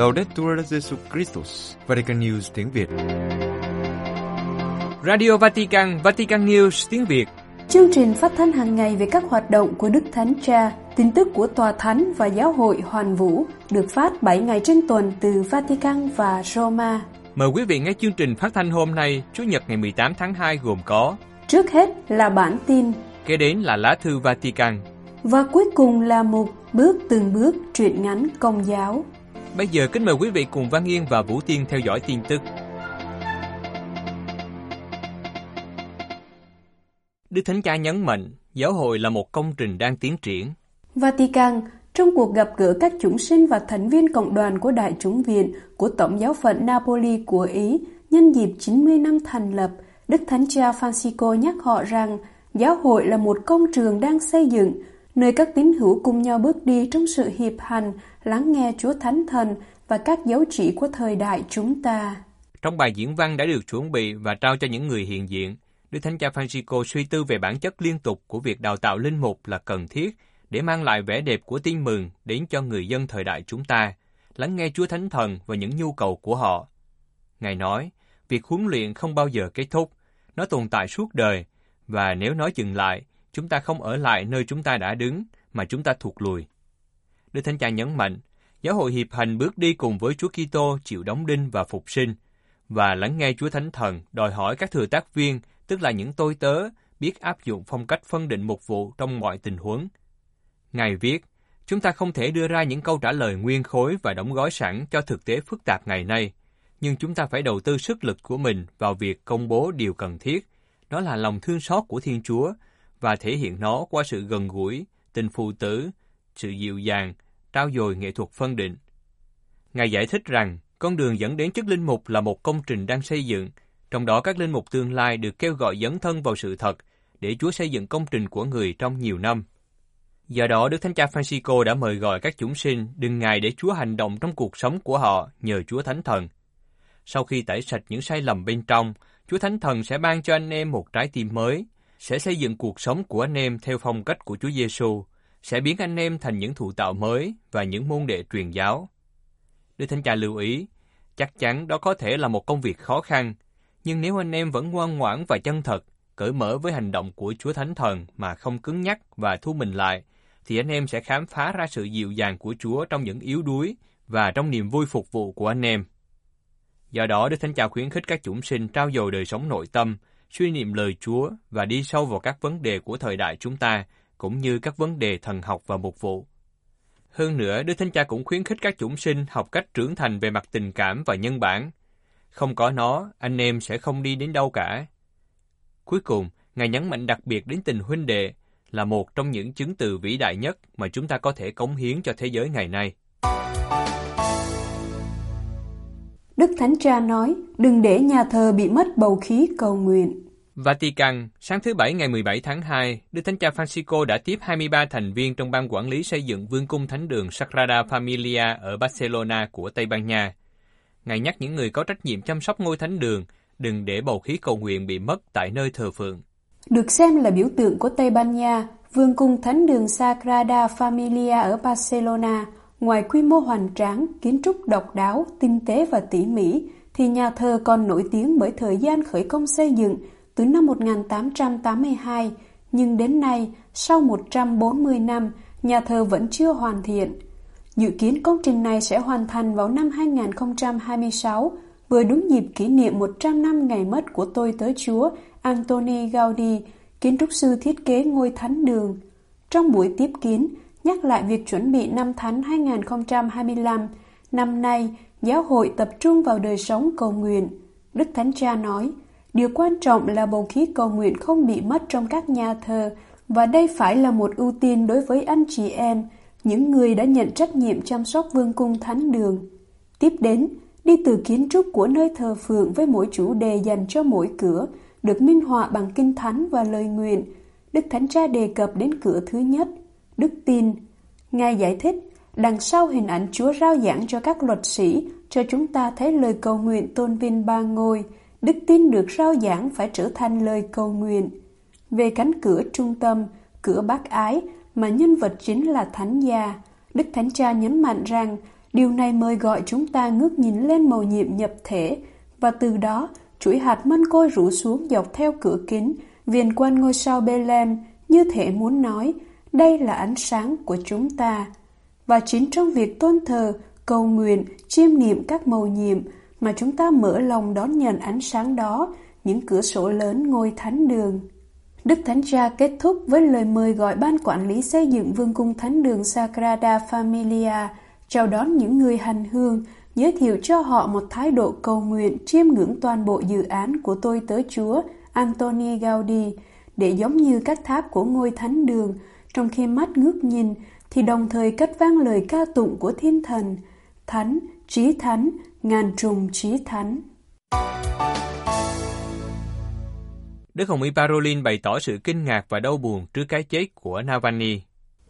Laudetur Jesus Christus, Vatican News tiếng Việt. Radio Vatican, Vatican News tiếng Việt. Chương trình phát thanh hàng ngày về các hoạt động của Đức Thánh Cha, tin tức của Tòa Thánh và Giáo hội Hoàn Vũ được phát 7 ngày trên tuần từ Vatican và Roma. Mời quý vị nghe chương trình phát thanh hôm nay, Chủ nhật ngày 18 tháng 2 gồm có Trước hết là bản tin, Kế đến là lá thư Vatican. và cuối cùng là một bước từng bước truyện ngắn công giáo. Bây giờ kính mời quý vị cùng Văn Yên và Vũ Tiên theo dõi tin tức. Đức Thánh Cha nhấn mạnh, giáo hội là một công trình đang tiến triển. Vatican, trong cuộc gặp gỡ các chúng sinh và thành viên cộng đoàn của Đại chúng viện của Tổng giáo phận Napoli của Ý nhân dịp 90 năm thành lập, Đức Thánh Cha Francisco nhắc họ rằng giáo hội là một công trường đang xây dựng, nơi các tín hữu cùng nhau bước đi trong sự hiệp hành, lắng nghe Chúa Thánh Thần và các dấu chỉ của thời đại chúng ta. Trong bài diễn văn đã được chuẩn bị và trao cho những người hiện diện, Đức Thánh Cha Francisco suy tư về bản chất liên tục của việc đào tạo linh mục là cần thiết để mang lại vẻ đẹp của tin mừng đến cho người dân thời đại chúng ta, lắng nghe Chúa Thánh Thần và những nhu cầu của họ. Ngài nói, việc huấn luyện không bao giờ kết thúc, nó tồn tại suốt đời, và nếu nói dừng lại, chúng ta không ở lại nơi chúng ta đã đứng, mà chúng ta thụt lùi. Đức Thánh Cha nhấn mạnh, giáo hội hiệp hành bước đi cùng với Chúa Kitô chịu đóng đinh và phục sinh, và lắng nghe Chúa Thánh Thần đòi hỏi các thừa tác viên, tức là những tôi tớ, biết áp dụng phong cách phân định mục vụ trong mọi tình huống. Ngài viết, chúng ta không thể đưa ra những câu trả lời nguyên khối và đóng gói sẵn cho thực tế phức tạp ngày nay, nhưng chúng ta phải đầu tư sức lực của mình vào việc công bố điều cần thiết, đó là lòng thương xót của Thiên Chúa, và thể hiện nó qua sự gần gũi, tình phụ tử, sự dịu dàng, trao dồi nghệ thuật phân định. Ngài giải thích rằng, con đường dẫn đến chức linh mục là một công trình đang xây dựng, trong đó các linh mục tương lai được kêu gọi dấn thân vào sự thật để Chúa xây dựng công trình của người trong nhiều năm. Do đó, Đức Thánh Cha Francisco đã mời gọi các chúng sinh đừng ngại để Chúa hành động trong cuộc sống của họ nhờ Chúa Thánh Thần. Sau khi tẩy sạch những sai lầm bên trong, Chúa Thánh Thần sẽ ban cho anh em một trái tim mới, sẽ xây dựng cuộc sống của anh em theo phong cách của Chúa Giêsu, sẽ biến anh em thành những thụ tạo mới và những môn đệ truyền giáo. Đức Thánh Cha lưu ý, chắc chắn đó có thể là một công việc khó khăn, nhưng nếu anh em vẫn ngoan ngoãn và chân thật, cởi mở với hành động của Chúa Thánh Thần mà không cứng nhắc và thu mình lại, thì anh em sẽ khám phá ra sự dịu dàng của Chúa trong những yếu đuối và trong niềm vui phục vụ của anh em. Do đó, Đức Thánh Cha khuyến khích các chúng sinh trao dồi đời sống nội tâm, suy niệm lời Chúa và đi sâu vào các vấn đề của thời đại chúng ta, cũng như các vấn đề thần học và mục vụ. Hơn nữa, Đức Thánh Cha cũng khuyến khích các chúng sinh học cách trưởng thành về mặt tình cảm và nhân bản. Không có nó, anh em sẽ không đi đến đâu cả. Cuối cùng, Ngài nhấn mạnh đặc biệt đến tình huynh đệ là một trong những chứng từ vĩ đại nhất mà chúng ta có thể cống hiến cho thế giới ngày nay. Đức Thánh Cha nói, đừng để nhà thờ bị mất bầu khí cầu nguyện. Vatican, sáng thứ Bảy ngày 17 tháng 2, Đức Thánh Cha Francisco đã tiếp 23 thành viên trong ban quản lý xây dựng Vương cung Thánh đường Sagrada Familia ở Barcelona của Tây Ban Nha. Ngài nhắc những người có trách nhiệm chăm sóc ngôi thánh đường đừng để bầu khí cầu nguyện bị mất tại nơi thờ phượng. Được xem là biểu tượng của Tây Ban Nha, Vương cung Thánh đường Sagrada Familia ở Barcelona, ngoài quy mô hoành tráng, kiến trúc độc đáo, tinh tế và tỉ mỉ, thì nhà thờ còn nổi tiếng bởi thời gian khởi công xây dựng từ năm 1882, nhưng đến nay, sau 140 năm, nhà thờ vẫn chưa hoàn thiện. Dự kiến công trình này sẽ hoàn thành vào năm 2026, vừa đúng dịp kỷ niệm 100 năm ngày mất của tôi tới Chúa Antoni Gaudi, kiến trúc sư thiết kế ngôi thánh đường. Trong buổi tiếp kiến, nhắc lại việc chuẩn bị năm thánh 2025, năm nay giáo hội tập trung vào đời sống cầu nguyện. Đức Thánh Cha nói, điều quan trọng là bầu khí cầu nguyện không bị mất trong các nhà thờ và đây phải là một ưu tiên đối với anh chị em, những người đã nhận trách nhiệm chăm sóc vương cung thánh đường. Tiếp đến, đi từ kiến trúc của nơi thờ phượng với mỗi chủ đề dành cho mỗi cửa, được minh họa bằng kinh thánh và lời nguyện. Đức Thánh Cha đề cập đến cửa thứ nhất, đức tin. Ngài giải thích, đằng sau hình ảnh Chúa rao giảng cho các luật sĩ, cho chúng ta thấy lời cầu nguyện tôn vinh ba ngôi. Đức tin được rao giảng phải trở thành lời cầu nguyện. Về cánh cửa trung tâm, cửa bác ái, mà nhân vật chính là thánh gia. Đức Thánh Cha nhấn mạnh rằng điều này mời gọi chúng ta ngước nhìn lên màu nhiệm nhập thể và từ đó chuỗi hạt mân côi rủ xuống dọc theo cửa kính viền quanh ngôi sao Bethlehem như thể muốn nói đây là ánh sáng của chúng ta. Và chính trong việc tôn thờ, cầu nguyện, chiêm niệm các màu nhiệm mà chúng ta mở lòng đón nhận ánh sáng đó, những cửa sổ lớn ngôi thánh đường. Đức Thánh Cha kết thúc với lời mời gọi ban quản lý xây dựng vương cung thánh đường Sagrada Familia chào đón những người hành hương, giới thiệu cho họ một thái độ cầu nguyện chiêm ngưỡng toàn bộ dự án của tôi tới Chúa Antoni Gaudi để giống như các tháp của ngôi thánh đường, trong khi mắt ngước nhìn thì đồng thời cất vang lời ca tụng của thiên thần, thánh, trí thánh, ngàn trùng trí thánh. Đức Hồng Y Parolin bày tỏ sự kinh ngạc và đau buồn trước cái chết của Navalny.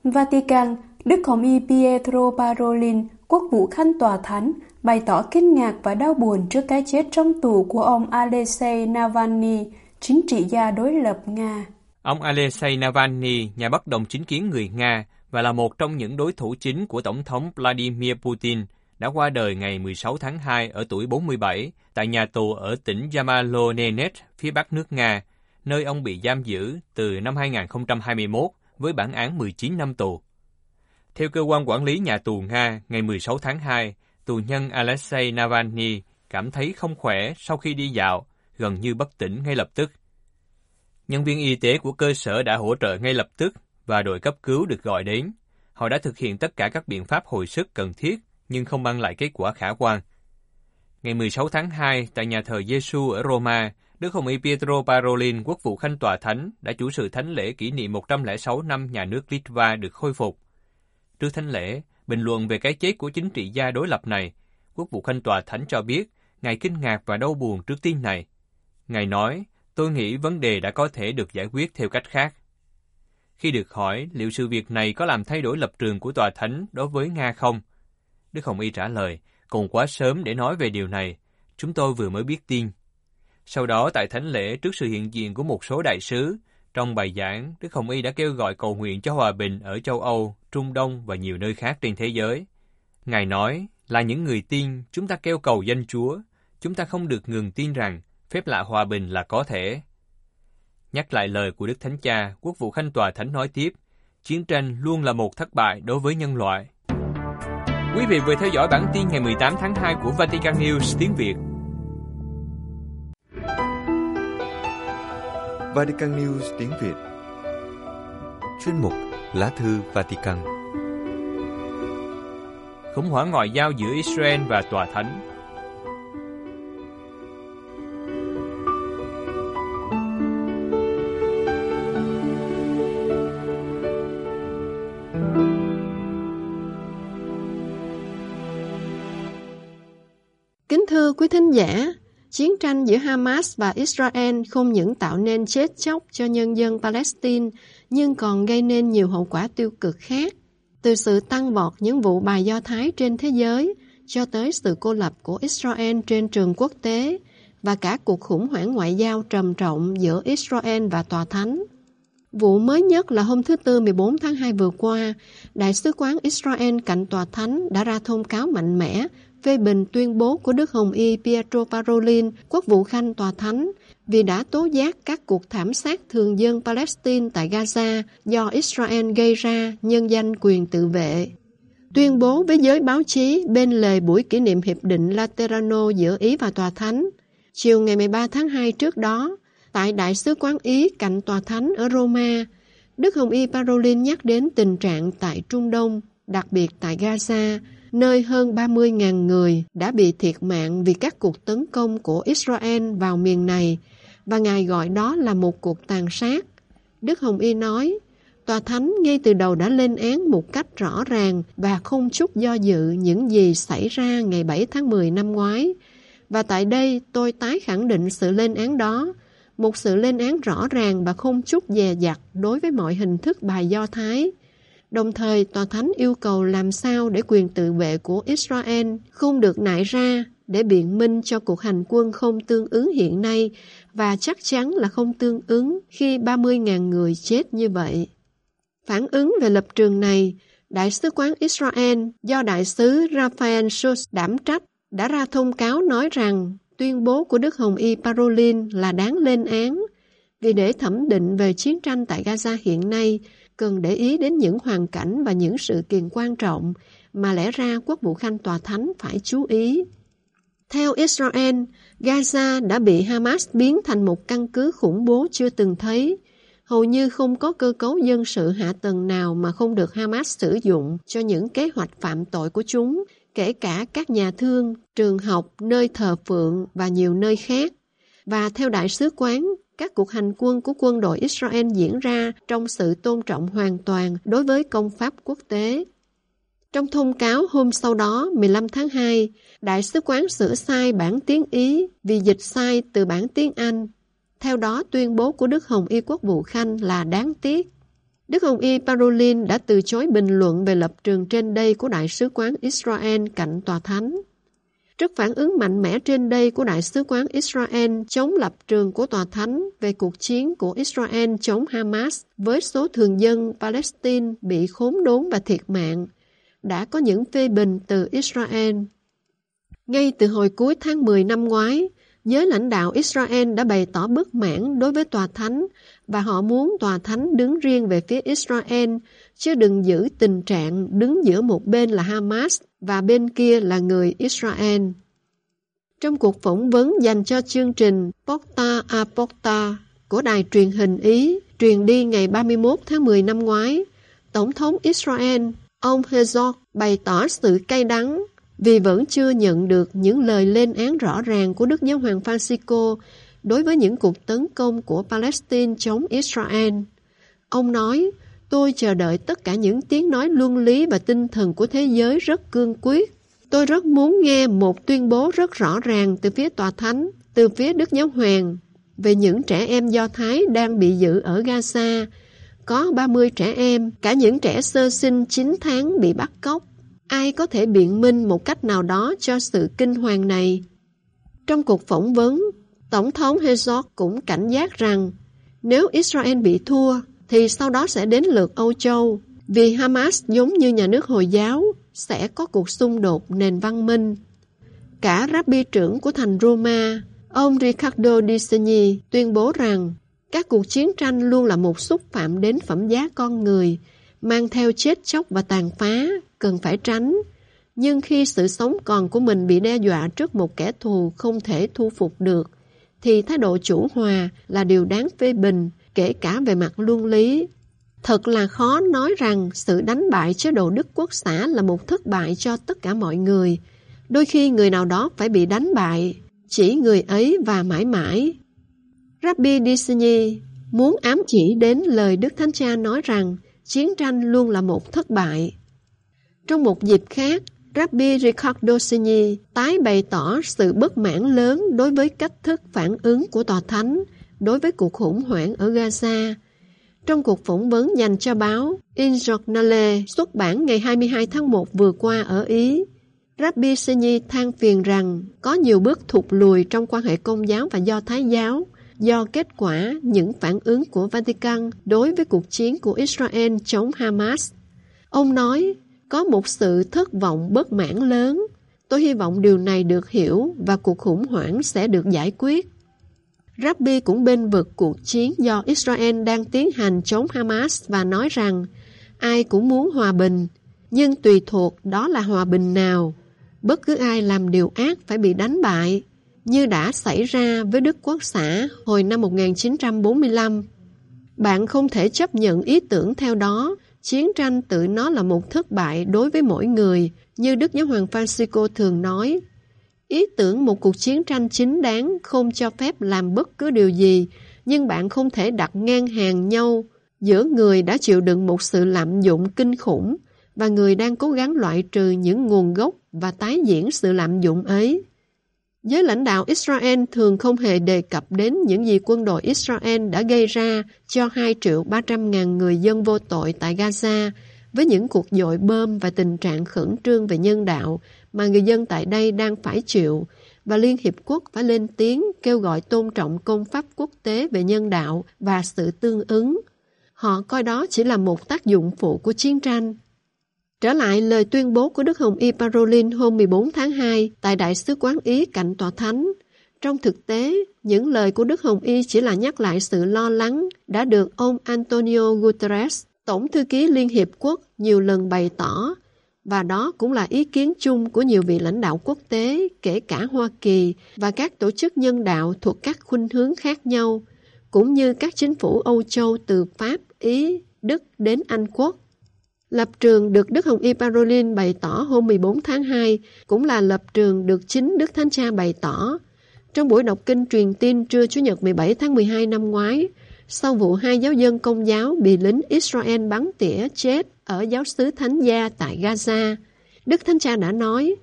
Vatican, Đức Hồng Y Pietro Parolin, quốc vụ khanh tòa thánh, bày tỏ kinh ngạc và đau buồn trước cái chết trong tù của ông Alexei Navalny, chính trị gia đối lập Nga. Ông Alexei Navalny, nhà bất đồng chính kiến người Nga và là một trong những đối thủ chính của Tổng thống Vladimir Putin, đã qua đời ngày 16 tháng 2 ở tuổi 47 tại nhà tù ở tỉnh Yamalo-Nenets, phía bắc nước Nga, nơi ông bị giam giữ từ năm 2021 với bản án 19 năm tù. Theo cơ quan quản lý nhà tù Nga, ngày 16 tháng 2, tù nhân Alexei Navalny cảm thấy không khỏe sau khi đi dạo, gần như bất tỉnh ngay lập tức. Nhân viên y tế của cơ sở đã hỗ trợ ngay lập tức và đội cấp cứu được gọi đến. Họ đã thực hiện tất cả các biện pháp hồi sức cần thiết nhưng không mang lại kết quả khả quan. Ngày 16 tháng 2, tại nhà thờ Giêsu ở Roma, Đức Hồng Y Pietro Parolin, quốc vụ khanh tòa thánh, đã chủ sự thánh lễ kỷ niệm 106 năm nhà nước Litva được khôi phục. Trước thánh lễ, bình luận về cái chết của chính trị gia đối lập này, quốc vụ khanh tòa thánh cho biết, Ngài kinh ngạc và đau buồn trước tin này. Ngài nói, tôi nghĩ vấn đề đã có thể được giải quyết theo cách khác. Khi được hỏi liệu sự việc này có làm thay đổi lập trường của tòa thánh đối với Nga không, Đức Hồng Y trả lời, còn quá sớm để nói về điều này, chúng tôi vừa mới biết tin. Sau đó tại thánh lễ trước sự hiện diện của một số đại sứ, trong bài giảng, Đức Hồng Y đã kêu gọi cầu nguyện cho hòa bình ở châu Âu, Trung Đông và nhiều nơi khác trên thế giới. Ngài nói, là những người tin, chúng ta kêu cầu danh Chúa, chúng ta không được ngừng tin rằng phép lạ hòa bình là có thể. Nhắc lại lời của Đức Thánh Cha, Quốc vụ Khanh Tòa Thánh nói tiếp, chiến tranh luôn là một thất bại đối với nhân loại. Quý vị vừa theo dõi bản tin ngày 18 tháng 2 của Vatican News tiếng Việt. Vatican News tiếng Việt Chuyên mục Lá thư Vatican Khủng hoảng ngoại giao giữa Israel và Tòa Thánh quý thính giả, chiến tranh giữa Hamas và Israel không những tạo nên chết chóc cho nhân dân Palestine, nhưng còn gây nên nhiều hậu quả tiêu cực khác. Từ sự tăng vọt những vụ bài do Thái trên thế giới, cho tới sự cô lập của Israel trên trường quốc tế, và cả cuộc khủng hoảng ngoại giao trầm trọng giữa Israel và Tòa Thánh. Vụ mới nhất là hôm thứ Tư 14 tháng 2 vừa qua, Đại sứ quán Israel cạnh Tòa Thánh đã ra thông cáo mạnh mẽ phê bình tuyên bố của Đức Hồng Y Pietro Parolin, quốc vụ khanh tòa thánh, vì đã tố giác các cuộc thảm sát thường dân Palestine tại Gaza do Israel gây ra nhân danh quyền tự vệ. Tuyên bố với giới báo chí bên lề buổi kỷ niệm Hiệp định Laterano giữa Ý và Tòa Thánh. Chiều ngày 13 tháng 2 trước đó, tại Đại sứ quán Ý cạnh Tòa Thánh ở Roma, Đức Hồng Y Parolin nhắc đến tình trạng tại Trung Đông, đặc biệt tại Gaza, nơi hơn 30.000 người đã bị thiệt mạng vì các cuộc tấn công của Israel vào miền này, và Ngài gọi đó là một cuộc tàn sát. Đức Hồng Y nói, Tòa Thánh ngay từ đầu đã lên án một cách rõ ràng và không chút do dự những gì xảy ra ngày 7 tháng 10 năm ngoái. Và tại đây tôi tái khẳng định sự lên án đó, một sự lên án rõ ràng và không chút dè dặt đối với mọi hình thức bài do Thái. Đồng thời, Tòa Thánh yêu cầu làm sao để quyền tự vệ của Israel không được nại ra để biện minh cho cuộc hành quân không tương ứng hiện nay và chắc chắn là không tương ứng khi 30.000 người chết như vậy. Phản ứng về lập trường này, Đại sứ quán Israel do Đại sứ Raphael Schultz đảm trách đã ra thông cáo nói rằng tuyên bố của Đức Hồng Y Parolin là đáng lên án vì để thẩm định về chiến tranh tại Gaza hiện nay cần để ý đến những hoàn cảnh và những sự kiện quan trọng mà lẽ ra quốc vụ khanh tòa thánh phải chú ý. Theo Israel, Gaza đã bị Hamas biến thành một căn cứ khủng bố chưa từng thấy. Hầu như không có cơ cấu dân sự hạ tầng nào mà không được Hamas sử dụng cho những kế hoạch phạm tội của chúng, kể cả các nhà thương, trường học, nơi thờ phượng và nhiều nơi khác. Và theo đại sứ quán, các cuộc hành quân của quân đội Israel diễn ra trong sự tôn trọng hoàn toàn đối với công pháp quốc tế. Trong thông cáo hôm sau đó, 15 tháng 2, Đại sứ quán sửa sai bản tiếng Ý vì dịch sai từ bản tiếng Anh. Theo đó, tuyên bố của Đức Hồng Y Quốc vụ Khanh là đáng tiếc. Đức Hồng Y Parolin đã từ chối bình luận về lập trường trên đây của Đại sứ quán Israel cạnh tòa thánh. Trước phản ứng mạnh mẽ trên đây của Đại sứ quán Israel chống lập trường của Tòa Thánh về cuộc chiến của Israel chống Hamas với số thường dân Palestine bị khốn đốn và thiệt mạng, đã có những phê bình từ Israel. Ngay từ hồi cuối tháng 10 năm ngoái, giới lãnh đạo Israel đã bày tỏ bất mãn đối với Tòa Thánh và họ muốn Tòa Thánh đứng riêng về phía Israel, chứ đừng giữ tình trạng đứng giữa một bên là Hamas và bên kia là người Israel. Trong cuộc phỏng vấn dành cho chương trình Porta a Porta của đài truyền hình Ý truyền đi ngày 31 tháng 10 năm ngoái, Tổng thống Israel ông Herzog bày tỏ sự cay đắng vì vẫn chưa nhận được những lời lên án rõ ràng của Đức Giáo hoàng Francisco đối với những cuộc tấn công của Palestine chống Israel. Ông nói, tôi chờ đợi tất cả những tiếng nói luân lý và tinh thần của thế giới rất cương quyết. Tôi rất muốn nghe một tuyên bố rất rõ ràng từ phía Tòa Thánh, từ phía Đức Giáo Hoàng về những trẻ em Do Thái đang bị giữ ở Gaza. Có 30 trẻ em, cả những trẻ sơ sinh 9 tháng bị bắt cóc. Ai có thể biện minh một cách nào đó cho sự kinh hoàng này? Trong cuộc phỏng vấn, Tổng thống Herzog cũng cảnh giác rằng nếu Israel bị thua thì sau đó sẽ đến lượt Âu Châu vì Hamas giống như nhà nước Hồi giáo sẽ có cuộc xung đột nền văn minh. Cả rabbi trưởng của thành Roma, ông Ricardo Di Segni tuyên bố rằng các cuộc chiến tranh luôn là một xúc phạm đến phẩm giá con người, mang theo chết chóc và tàn phá, cần phải tránh. Nhưng khi sự sống còn của mình bị đe dọa trước một kẻ thù không thể thu phục được, thì thái độ chủ hòa là điều đáng phê bình, kể cả về mặt luân lý. Thật là khó nói rằng sự đánh bại chế độ Đức Quốc xã là một thất bại cho tất cả mọi người. Đôi khi người nào đó phải bị đánh bại, chỉ người ấy và mãi mãi. Rabbi Disney muốn ám chỉ đến lời Đức Thánh Cha nói rằng chiến tranh luôn là một thất bại. Trong một dịp khác, Rabbi Ricardo Segni tái bày tỏ sự bất mãn lớn đối với cách thức phản ứng của Tòa Thánh đối với cuộc khủng hoảng ở Gaza. Trong cuộc phỏng vấn dành cho báo In Journal xuất bản ngày 22 tháng 1 vừa qua ở Ý, Rabbi Segni than phiền rằng có nhiều bước thụt lùi trong quan hệ công giáo và do Thái giáo do kết quả những phản ứng của Vatican đối với cuộc chiến của Israel chống Hamas. Ông nói, có một sự thất vọng bất mãn lớn. Tôi hy vọng điều này được hiểu và cuộc khủng hoảng sẽ được giải quyết. Rabbi cũng bên vực cuộc chiến do Israel đang tiến hành chống Hamas và nói rằng ai cũng muốn hòa bình, nhưng tùy thuộc đó là hòa bình nào. Bất cứ ai làm điều ác phải bị đánh bại, như đã xảy ra với Đức Quốc xã hồi năm 1945. Bạn không thể chấp nhận ý tưởng theo đó Chiến tranh tự nó là một thất bại đối với mỗi người, như Đức Giáo hoàng Francisco thường nói. Ý tưởng một cuộc chiến tranh chính đáng không cho phép làm bất cứ điều gì, nhưng bạn không thể đặt ngang hàng nhau giữa người đã chịu đựng một sự lạm dụng kinh khủng và người đang cố gắng loại trừ những nguồn gốc và tái diễn sự lạm dụng ấy. Giới lãnh đạo Israel thường không hề đề cập đến những gì quân đội Israel đã gây ra cho 2 triệu 300 ngàn người dân vô tội tại Gaza với những cuộc dội bơm và tình trạng khẩn trương về nhân đạo mà người dân tại đây đang phải chịu và Liên Hiệp Quốc phải lên tiếng kêu gọi tôn trọng công pháp quốc tế về nhân đạo và sự tương ứng. Họ coi đó chỉ là một tác dụng phụ của chiến tranh. Trở lại lời tuyên bố của Đức Hồng Y Parolin hôm 14 tháng 2 tại Đại sứ quán Ý cạnh tòa thánh, trong thực tế, những lời của Đức Hồng Y chỉ là nhắc lại sự lo lắng đã được ông Antonio Guterres, Tổng thư ký Liên Hiệp Quốc, nhiều lần bày tỏ, và đó cũng là ý kiến chung của nhiều vị lãnh đạo quốc tế, kể cả Hoa Kỳ và các tổ chức nhân đạo thuộc các khuynh hướng khác nhau, cũng như các chính phủ Âu Châu từ Pháp, Ý, Đức đến Anh Quốc. Lập trường được Đức Hồng Y Parolin bày tỏ hôm 14 tháng 2 cũng là lập trường được chính Đức Thánh Cha bày tỏ trong buổi đọc kinh truyền tin trưa Chủ nhật 17 tháng 12 năm ngoái, sau vụ hai giáo dân công giáo bị lính Israel bắn tỉa chết ở giáo sứ Thánh Gia tại Gaza, Đức Thánh Cha đã nói,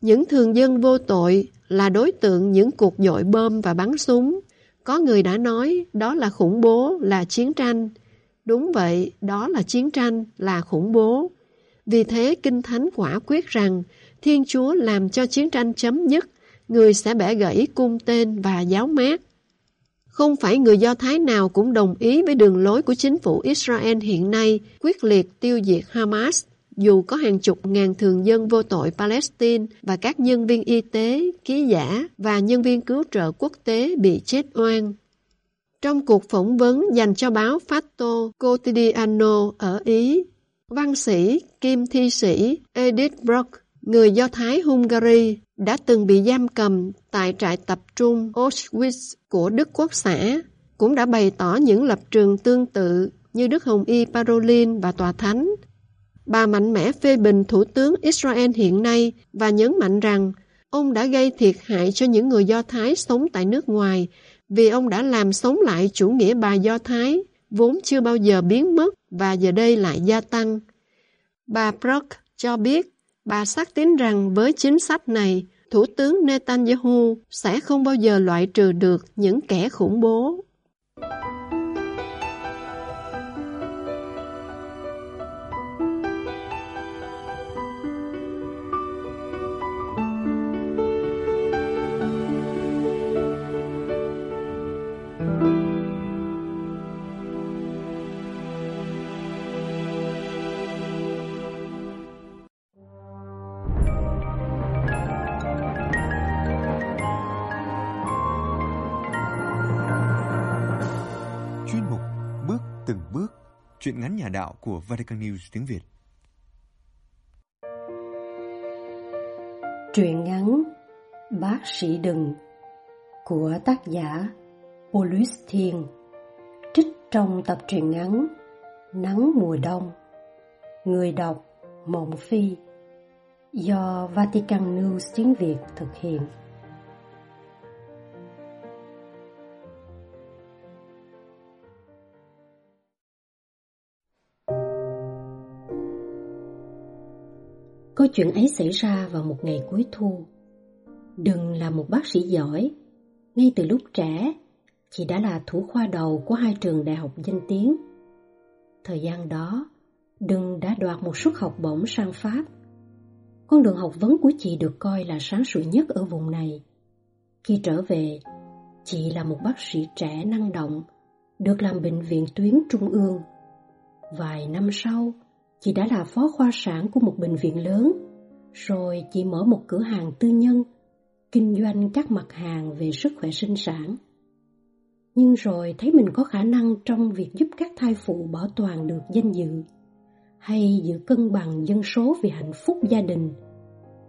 những thường dân vô tội là đối tượng những cuộc dội bom và bắn súng. Có người đã nói đó là khủng bố, là chiến tranh. Đúng vậy, đó là chiến tranh, là khủng bố. Vì thế Kinh Thánh quả quyết rằng Thiên Chúa làm cho chiến tranh chấm dứt người sẽ bẻ gãy cung tên và giáo mát. Không phải người Do Thái nào cũng đồng ý với đường lối của chính phủ Israel hiện nay quyết liệt tiêu diệt Hamas, dù có hàng chục ngàn thường dân vô tội Palestine và các nhân viên y tế, ký giả và nhân viên cứu trợ quốc tế bị chết oan. Trong cuộc phỏng vấn dành cho báo Fatto Quotidiano ở Ý, văn sĩ, kim thi sĩ Edith Brock, người Do Thái Hungary, đã từng bị giam cầm tại trại tập trung Auschwitz của Đức Quốc xã, cũng đã bày tỏ những lập trường tương tự như Đức Hồng Y Parolin và Tòa Thánh. Bà mạnh mẽ phê bình Thủ tướng Israel hiện nay và nhấn mạnh rằng ông đã gây thiệt hại cho những người Do Thái sống tại nước ngoài vì ông đã làm sống lại chủ nghĩa bà Do Thái, vốn chưa bao giờ biến mất và giờ đây lại gia tăng. Bà Brock cho biết Bà xác tín rằng với chính sách này, Thủ tướng Netanyahu sẽ không bao giờ loại trừ được những kẻ khủng bố. Chuyện ngắn nhà đạo của Vatican News tiếng Việt. Truyện ngắn Bác sĩ đừng của tác giả Paulus Thiên, trích trong tập truyện ngắn Nắng mùa đông, Người đọc Mộng Phi, do Vatican News tiếng Việt thực hiện. Câu chuyện ấy xảy ra vào một ngày cuối thu. Đừng là một bác sĩ giỏi. Ngay từ lúc trẻ, chị đã là thủ khoa đầu của hai trường đại học danh tiếng. Thời gian đó, Đừng đã đoạt một suất học bổng sang Pháp. Con đường học vấn của chị được coi là sáng sủa nhất ở vùng này. Khi trở về, chị là một bác sĩ trẻ năng động, được làm bệnh viện tuyến trung ương. Vài năm sau, Chị đã là phó khoa sản của một bệnh viện lớn, rồi chị mở một cửa hàng tư nhân, kinh doanh các mặt hàng về sức khỏe sinh sản. Nhưng rồi thấy mình có khả năng trong việc giúp các thai phụ bảo toàn được danh dự, hay giữ cân bằng dân số vì hạnh phúc gia đình,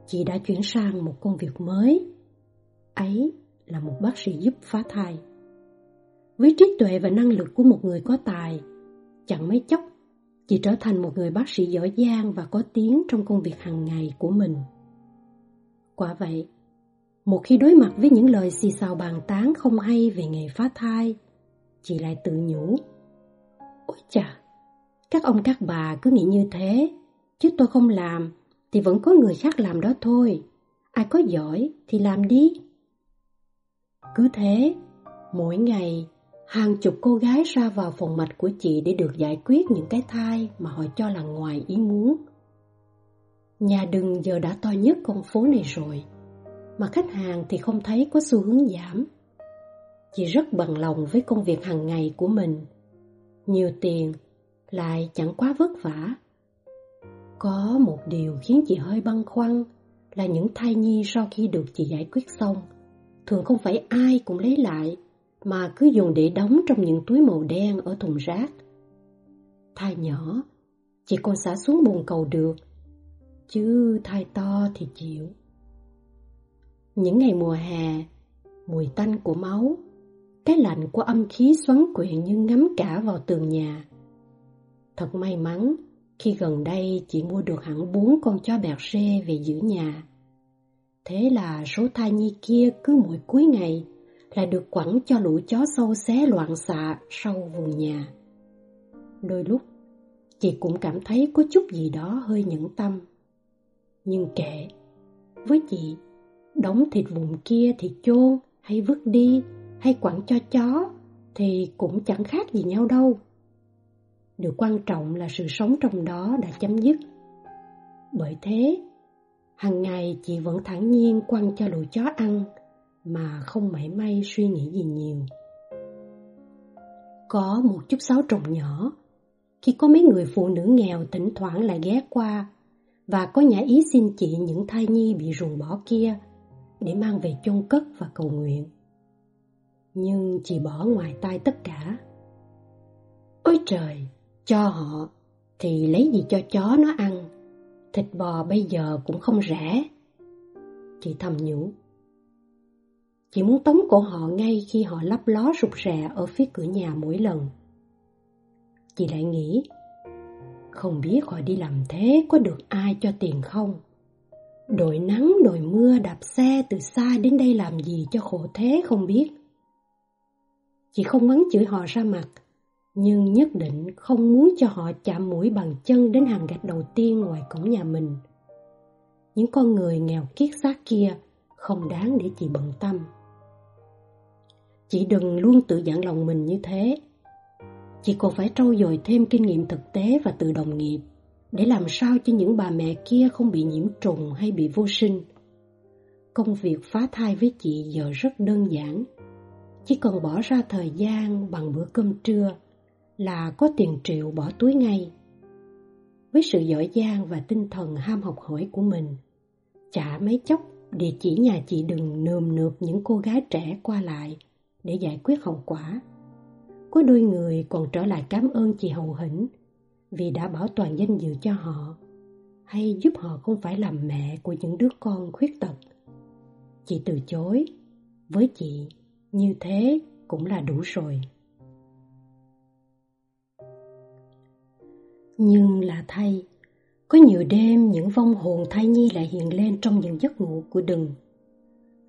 chị đã chuyển sang một công việc mới. Ấy là một bác sĩ giúp phá thai. Với trí tuệ và năng lực của một người có tài, chẳng mấy chốc Chị trở thành một người bác sĩ giỏi giang và có tiếng trong công việc hàng ngày của mình. Quả vậy, một khi đối mặt với những lời xì xào bàn tán không hay về nghề phá thai, chị lại tự nhủ. Ôi chà, các ông các bà cứ nghĩ như thế, chứ tôi không làm thì vẫn có người khác làm đó thôi. Ai có giỏi thì làm đi. Cứ thế, mỗi ngày Hàng chục cô gái ra vào phòng mạch của chị để được giải quyết những cái thai mà họ cho là ngoài ý muốn. Nhà đừng giờ đã to nhất con phố này rồi, mà khách hàng thì không thấy có xu hướng giảm. Chị rất bằng lòng với công việc hàng ngày của mình. Nhiều tiền lại chẳng quá vất vả. Có một điều khiến chị hơi băn khoăn là những thai nhi sau khi được chị giải quyết xong, thường không phải ai cũng lấy lại, mà cứ dùng để đóng trong những túi màu đen ở thùng rác. Thai nhỏ, chỉ còn xả xuống bồn cầu được, chứ thai to thì chịu. Những ngày mùa hè, mùi tanh của máu, cái lạnh của âm khí xoắn quyện như ngắm cả vào tường nhà. Thật may mắn khi gần đây chị mua được hẳn bốn con chó bẹt rê về giữ nhà. Thế là số thai nhi kia cứ mỗi cuối ngày là được quẳng cho lũ chó sâu xé loạn xạ sau vườn nhà. Đôi lúc, chị cũng cảm thấy có chút gì đó hơi nhẫn tâm. Nhưng kệ, với chị, đống thịt vùng kia thì chôn hay vứt đi hay quẳng cho chó thì cũng chẳng khác gì nhau đâu. Điều quan trọng là sự sống trong đó đã chấm dứt. Bởi thế, hàng ngày chị vẫn thản nhiên quăng cho lũ chó ăn mà không mảy may suy nghĩ gì nhiều. Có một chút xáo trộn nhỏ, khi có mấy người phụ nữ nghèo thỉnh thoảng lại ghé qua và có nhà ý xin chị những thai nhi bị ruồng bỏ kia để mang về chôn cất và cầu nguyện. Nhưng chị bỏ ngoài tai tất cả. Ôi trời, cho họ thì lấy gì cho chó nó ăn, thịt bò bây giờ cũng không rẻ. Chị thầm nhủ chỉ muốn tống cổ họ ngay khi họ lấp ló rụt rè ở phía cửa nhà mỗi lần. Chị lại nghĩ, không biết họ đi làm thế có được ai cho tiền không? Đội nắng, đội mưa đạp xe từ xa đến đây làm gì cho khổ thế không biết. Chị không mắng chửi họ ra mặt, nhưng nhất định không muốn cho họ chạm mũi bằng chân đến hàng gạch đầu tiên ngoài cổng nhà mình. Những con người nghèo kiết xác kia không đáng để chị bận tâm. Chị đừng luôn tự dặn lòng mình như thế. Chị còn phải trau dồi thêm kinh nghiệm thực tế và từ đồng nghiệp để làm sao cho những bà mẹ kia không bị nhiễm trùng hay bị vô sinh. Công việc phá thai với chị giờ rất đơn giản. Chỉ cần bỏ ra thời gian bằng bữa cơm trưa là có tiền triệu bỏ túi ngay. Với sự giỏi giang và tinh thần ham học hỏi của mình, chả mấy chốc địa chỉ nhà chị đừng nườm nượp những cô gái trẻ qua lại để giải quyết hậu quả. Có đôi người còn trở lại cảm ơn chị hậu hĩnh vì đã bảo toàn danh dự cho họ hay giúp họ không phải làm mẹ của những đứa con khuyết tật. Chị từ chối, với chị như thế cũng là đủ rồi. Nhưng là thay, có nhiều đêm những vong hồn thai nhi lại hiện lên trong những giấc ngủ của đừng.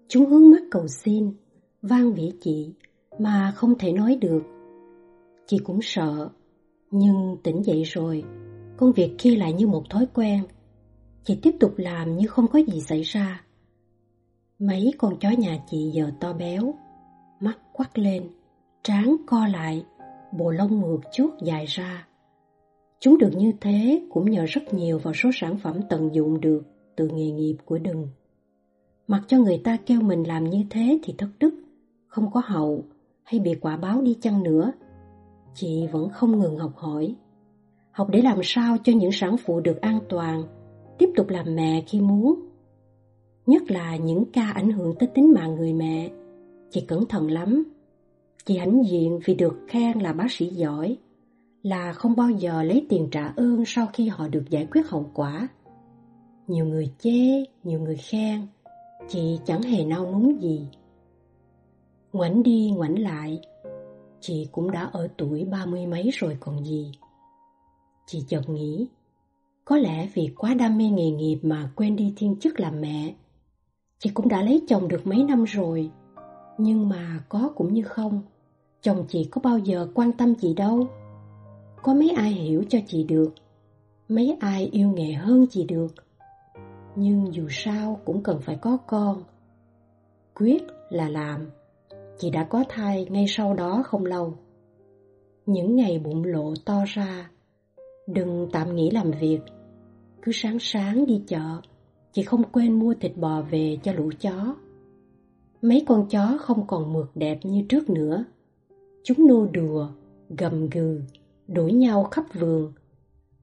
Chúng hướng mắt cầu xin, vang vĩ chị mà không thể nói được. Chị cũng sợ, nhưng tỉnh dậy rồi, công việc kia lại như một thói quen. Chị tiếp tục làm như không có gì xảy ra. Mấy con chó nhà chị giờ to béo, mắt quắt lên, trán co lại, bộ lông ngược chuốt dài ra. Chúng được như thế cũng nhờ rất nhiều vào số sản phẩm tận dụng được từ nghề nghiệp của đừng. Mặc cho người ta kêu mình làm như thế thì thất đức, không có hậu hay bị quả báo đi chăng nữa. Chị vẫn không ngừng học hỏi. Học để làm sao cho những sản phụ được an toàn, tiếp tục làm mẹ khi muốn. Nhất là những ca ảnh hưởng tới tính mạng người mẹ. Chị cẩn thận lắm. Chị hãnh diện vì được khen là bác sĩ giỏi, là không bao giờ lấy tiền trả ơn sau khi họ được giải quyết hậu quả. Nhiều người chê, nhiều người khen, chị chẳng hề nao núng gì. Ngoảnh đi ngoảnh lại, chị cũng đã ở tuổi ba mươi mấy rồi còn gì. Chị chợt nghĩ, có lẽ vì quá đam mê nghề nghiệp mà quên đi thiên chức làm mẹ. Chị cũng đã lấy chồng được mấy năm rồi, nhưng mà có cũng như không, chồng chị có bao giờ quan tâm chị đâu. Có mấy ai hiểu cho chị được Mấy ai yêu nghề hơn chị được Nhưng dù sao cũng cần phải có con Quyết là làm Chị đã có thai ngay sau đó không lâu Những ngày bụng lộ to ra Đừng tạm nghỉ làm việc Cứ sáng sáng đi chợ Chị không quên mua thịt bò về cho lũ chó Mấy con chó không còn mượt đẹp như trước nữa Chúng nô đùa, gầm gừ đuổi nhau khắp vườn,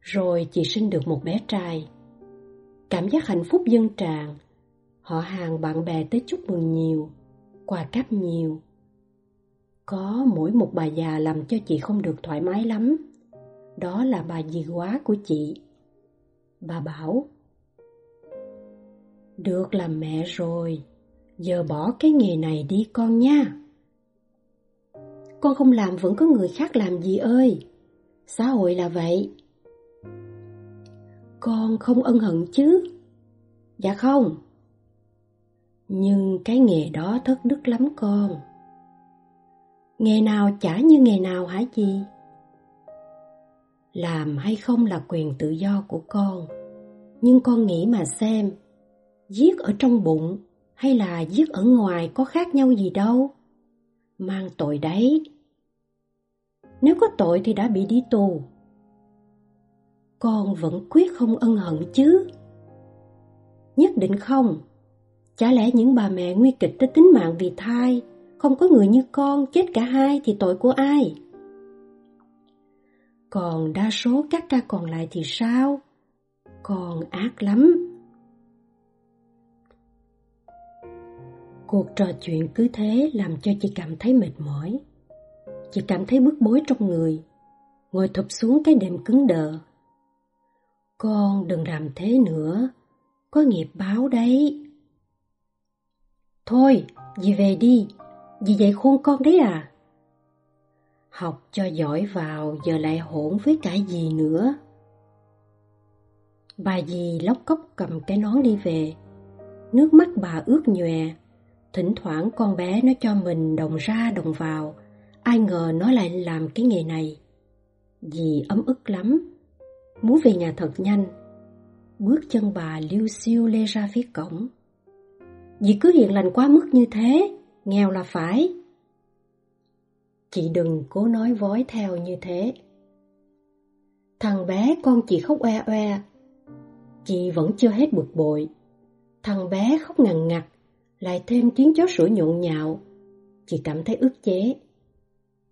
rồi chị sinh được một bé trai. Cảm giác hạnh phúc dân tràn, họ hàng bạn bè tới chúc mừng nhiều, quà cáp nhiều. Có mỗi một bà già làm cho chị không được thoải mái lắm, đó là bà dì quá của chị. Bà bảo, được làm mẹ rồi, giờ bỏ cái nghề này đi con nha. Con không làm vẫn có người khác làm gì ơi, xã hội là vậy. Con không ân hận chứ? Dạ không. Nhưng cái nghề đó thất đức lắm con. Nghề nào chả như nghề nào hả chị? Làm hay không là quyền tự do của con. Nhưng con nghĩ mà xem, giết ở trong bụng hay là giết ở ngoài có khác nhau gì đâu. Mang tội đấy. Nếu có tội thì đã bị đi tù. Con vẫn quyết không ân hận chứ? Nhất định không. Chả lẽ những bà mẹ nguy kịch tới tính mạng vì thai, không có người như con chết cả hai thì tội của ai? Còn đa số các ca còn lại thì sao? Còn ác lắm. Cuộc trò chuyện cứ thế làm cho chị cảm thấy mệt mỏi. Chị cảm thấy bức bối trong người, ngồi thụp xuống cái đệm cứng đờ. Con đừng làm thế nữa, có nghiệp báo đấy. Thôi, dì về đi, vì vậy khôn con đấy à? Học cho giỏi vào giờ lại hỗn với cả gì nữa. Bà dì lóc cốc cầm cái nón đi về. Nước mắt bà ướt nhòe. Thỉnh thoảng con bé nó cho mình đồng ra đồng vào. Ai ngờ nó lại làm cái nghề này. Dì ấm ức lắm. Muốn về nhà thật nhanh. Bước chân bà liêu siêu lê ra phía cổng. Dì cứ hiện lành quá mức như thế, nghèo là phải. Chị đừng cố nói vói theo như thế. Thằng bé con chị khóc oe oe. Chị vẫn chưa hết bực bội. Thằng bé khóc ngằn ngặt, lại thêm tiếng chó sủa nhộn nhạo. Chị cảm thấy ức chế.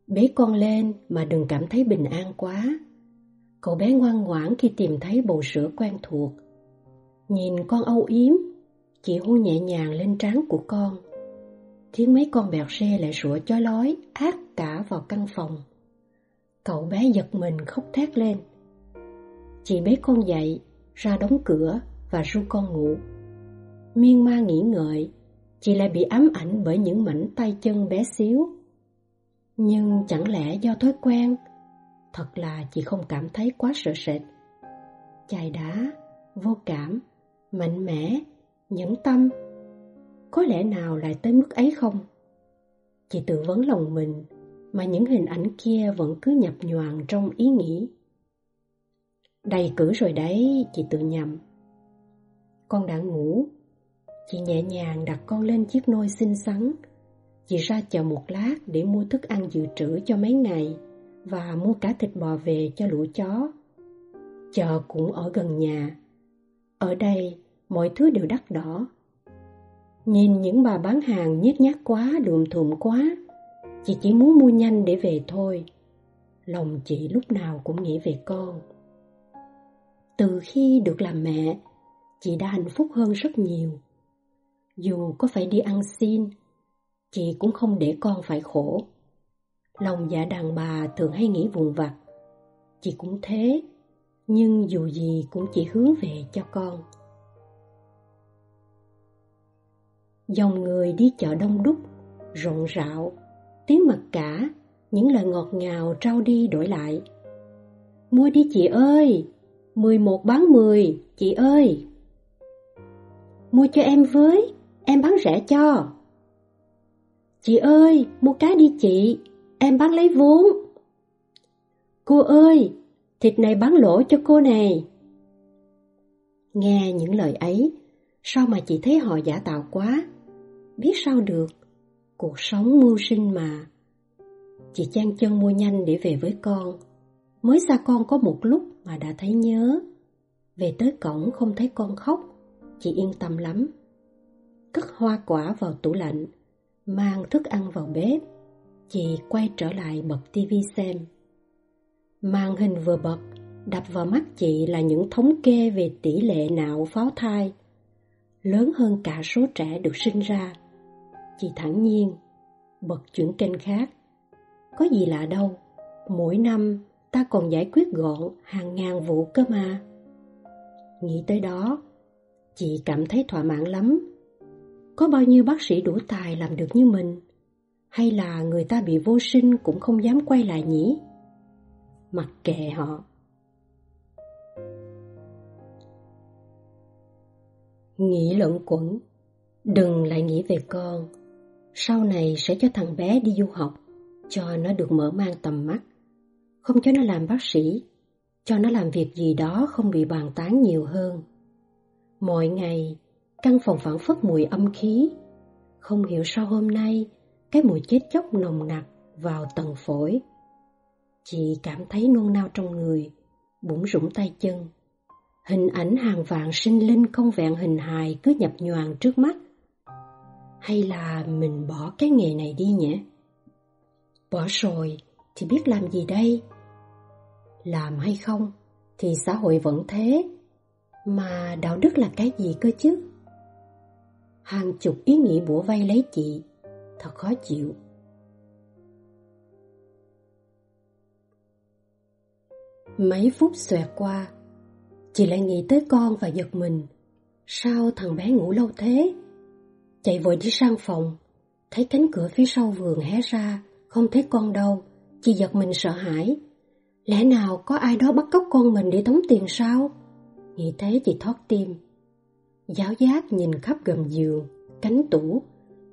Bế con lên mà đừng cảm thấy bình an quá. Cậu bé ngoan ngoãn khi tìm thấy bầu sữa quen thuộc. Nhìn con âu yếm, chị hôn nhẹ nhàng lên trán của con khiến mấy con bèo xe lại sủa chói lói, ác cả vào căn phòng. Cậu bé giật mình khóc thét lên. Chị bế con dậy, ra đóng cửa và ru con ngủ. Miên ma nghĩ ngợi, chị lại bị ám ảnh bởi những mảnh tay chân bé xíu. Nhưng chẳng lẽ do thói quen, thật là chị không cảm thấy quá sợ sệt. Chài đá, vô cảm, mạnh mẽ, nhẫn tâm, có lẽ nào lại tới mức ấy không? Chị tự vấn lòng mình, mà những hình ảnh kia vẫn cứ nhập nhoàng trong ý nghĩ. Đầy cử rồi đấy, chị tự nhầm. Con đã ngủ. Chị nhẹ nhàng đặt con lên chiếc nôi xinh xắn. Chị ra chợ một lát để mua thức ăn dự trữ cho mấy ngày và mua cả thịt bò về cho lũ chó. Chợ cũng ở gần nhà. Ở đây, mọi thứ đều đắt đỏ. Nhìn những bà bán hàng nhếch nhát quá, đùm thùm quá. Chị chỉ muốn mua nhanh để về thôi. Lòng chị lúc nào cũng nghĩ về con. Từ khi được làm mẹ, chị đã hạnh phúc hơn rất nhiều. Dù có phải đi ăn xin, chị cũng không để con phải khổ. Lòng dạ đàn bà thường hay nghĩ vùng vặt. Chị cũng thế, nhưng dù gì cũng chỉ hướng về cho con. Dòng người đi chợ đông đúc, rộn rạo, tiếng mặc cả, những lời ngọt ngào trao đi đổi lại. Mua đi chị ơi, 11 bán 10, chị ơi. Mua cho em với, em bán rẻ cho. Chị ơi, mua cá đi chị, em bán lấy vốn. Cô ơi, thịt này bán lỗ cho cô này. Nghe những lời ấy, sao mà chị thấy họ giả tạo quá? Biết sao được, cuộc sống mưu sinh mà. Chị chan chân mua nhanh để về với con. Mới xa con có một lúc mà đã thấy nhớ. Về tới cổng không thấy con khóc, chị yên tâm lắm. Cất hoa quả vào tủ lạnh, mang thức ăn vào bếp. Chị quay trở lại bật tivi xem. Màn hình vừa bật, đập vào mắt chị là những thống kê về tỷ lệ nạo pháo thai, lớn hơn cả số trẻ được sinh ra. Chị thẳng nhiên, bật chuyển kênh khác. Có gì lạ đâu, mỗi năm ta còn giải quyết gọn hàng ngàn vụ cơ mà. Nghĩ tới đó, chị cảm thấy thỏa mãn lắm. Có bao nhiêu bác sĩ đủ tài làm được như mình? Hay là người ta bị vô sinh cũng không dám quay lại nhỉ? Mặc kệ họ. Nghĩ lẫn quẩn, đừng lại nghĩ về con. Sau này sẽ cho thằng bé đi du học, cho nó được mở mang tầm mắt. Không cho nó làm bác sĩ, cho nó làm việc gì đó không bị bàn tán nhiều hơn. Mọi ngày, căn phòng phản phất mùi âm khí. Không hiểu sao hôm nay, cái mùi chết chóc nồng nặc vào tầng phổi. Chị cảm thấy nôn nao trong người, bụng rủng tay chân. Hình ảnh hàng vạn sinh linh không vẹn hình hài cứ nhập nhoàng trước mắt. Hay là mình bỏ cái nghề này đi nhỉ? Bỏ rồi thì biết làm gì đây? Làm hay không thì xã hội vẫn thế. Mà đạo đức là cái gì cơ chứ? Hàng chục ý nghĩ bủa vây lấy chị, thật khó chịu. Mấy phút xoẹt qua, chị lại nghĩ tới con và giật mình. Sao thằng bé ngủ lâu thế? Chạy vội đi sang phòng, thấy cánh cửa phía sau vườn hé ra, không thấy con đâu. Chị giật mình sợ hãi. Lẽ nào có ai đó bắt cóc con mình để tống tiền sao? Nghĩ thế chị thoát tim. Giáo giác nhìn khắp gầm giường, cánh tủ.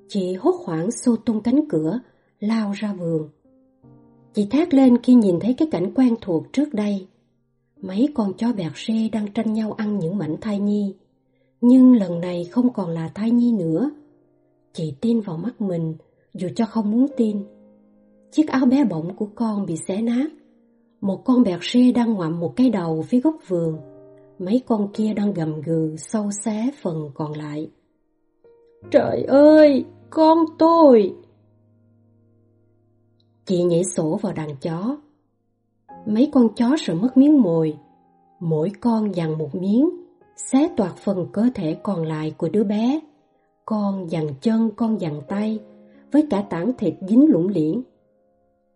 Chị hốt hoảng xô tung cánh cửa, lao ra vườn. Chị thét lên khi nhìn thấy cái cảnh quen thuộc trước đây. Mấy con chó bẹt rê đang tranh nhau ăn những mảnh thai nhi. Nhưng lần này không còn là thai nhi nữa. Chị tin vào mắt mình, dù cho không muốn tin. Chiếc áo bé bỏng của con bị xé nát. Một con bẹt rê đang ngoạm một cái đầu phía góc vườn. Mấy con kia đang gầm gừ sâu xé phần còn lại. Trời ơi, con tôi! Chị nhảy sổ vào đàn chó. Mấy con chó sợ mất miếng mồi. Mỗi con dằn một miếng, xé toạc phần cơ thể còn lại của đứa bé. Con dằn chân, con dằn tay, với cả tảng thịt dính lủng liễn.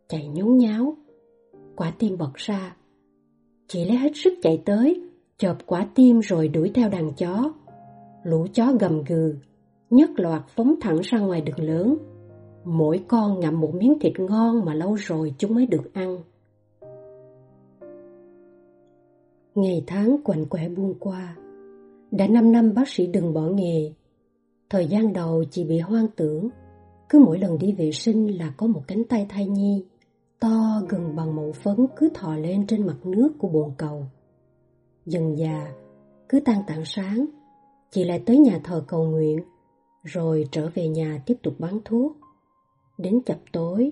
Chạy nhốn nháo, quả tim bật ra. Chị lấy hết sức chạy tới, chộp quả tim rồi đuổi theo đàn chó. Lũ chó gầm gừ, nhất loạt phóng thẳng ra ngoài đường lớn. Mỗi con ngậm một miếng thịt ngon mà lâu rồi chúng mới được ăn. Ngày tháng quạnh quẻ buông qua. Đã 5 năm bác sĩ đừng bỏ nghề. Thời gian đầu chị bị hoang tưởng. Cứ mỗi lần đi vệ sinh là có một cánh tay thai nhi, to gần bằng mẫu phấn cứ thò lên trên mặt nước của bồn cầu. Dần già, cứ tan tảng sáng, chị lại tới nhà thờ cầu nguyện, rồi trở về nhà tiếp tục bán thuốc. Đến chập tối,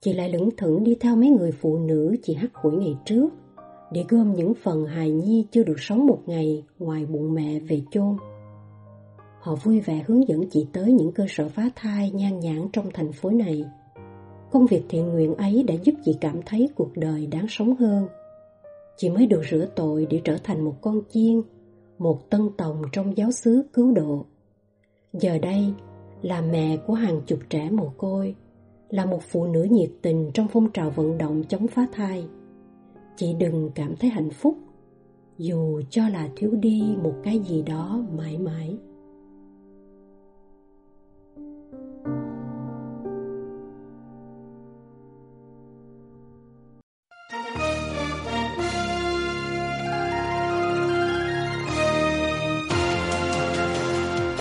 chị lại lững thững đi theo mấy người phụ nữ chị hắt hủi ngày trước để gom những phần hài nhi chưa được sống một ngày ngoài bụng mẹ về chôn. Họ vui vẻ hướng dẫn chị tới những cơ sở phá thai nhan nhản trong thành phố này. Công việc thiện nguyện ấy đã giúp chị cảm thấy cuộc đời đáng sống hơn. Chị mới được rửa tội để trở thành một con chiên, một tân tòng trong giáo xứ cứu độ. Giờ đây, là mẹ của hàng chục trẻ mồ côi, là một phụ nữ nhiệt tình trong phong trào vận động chống phá thai. Chị đừng cảm thấy hạnh phúc, dù cho là thiếu đi một cái gì đó mãi mãi.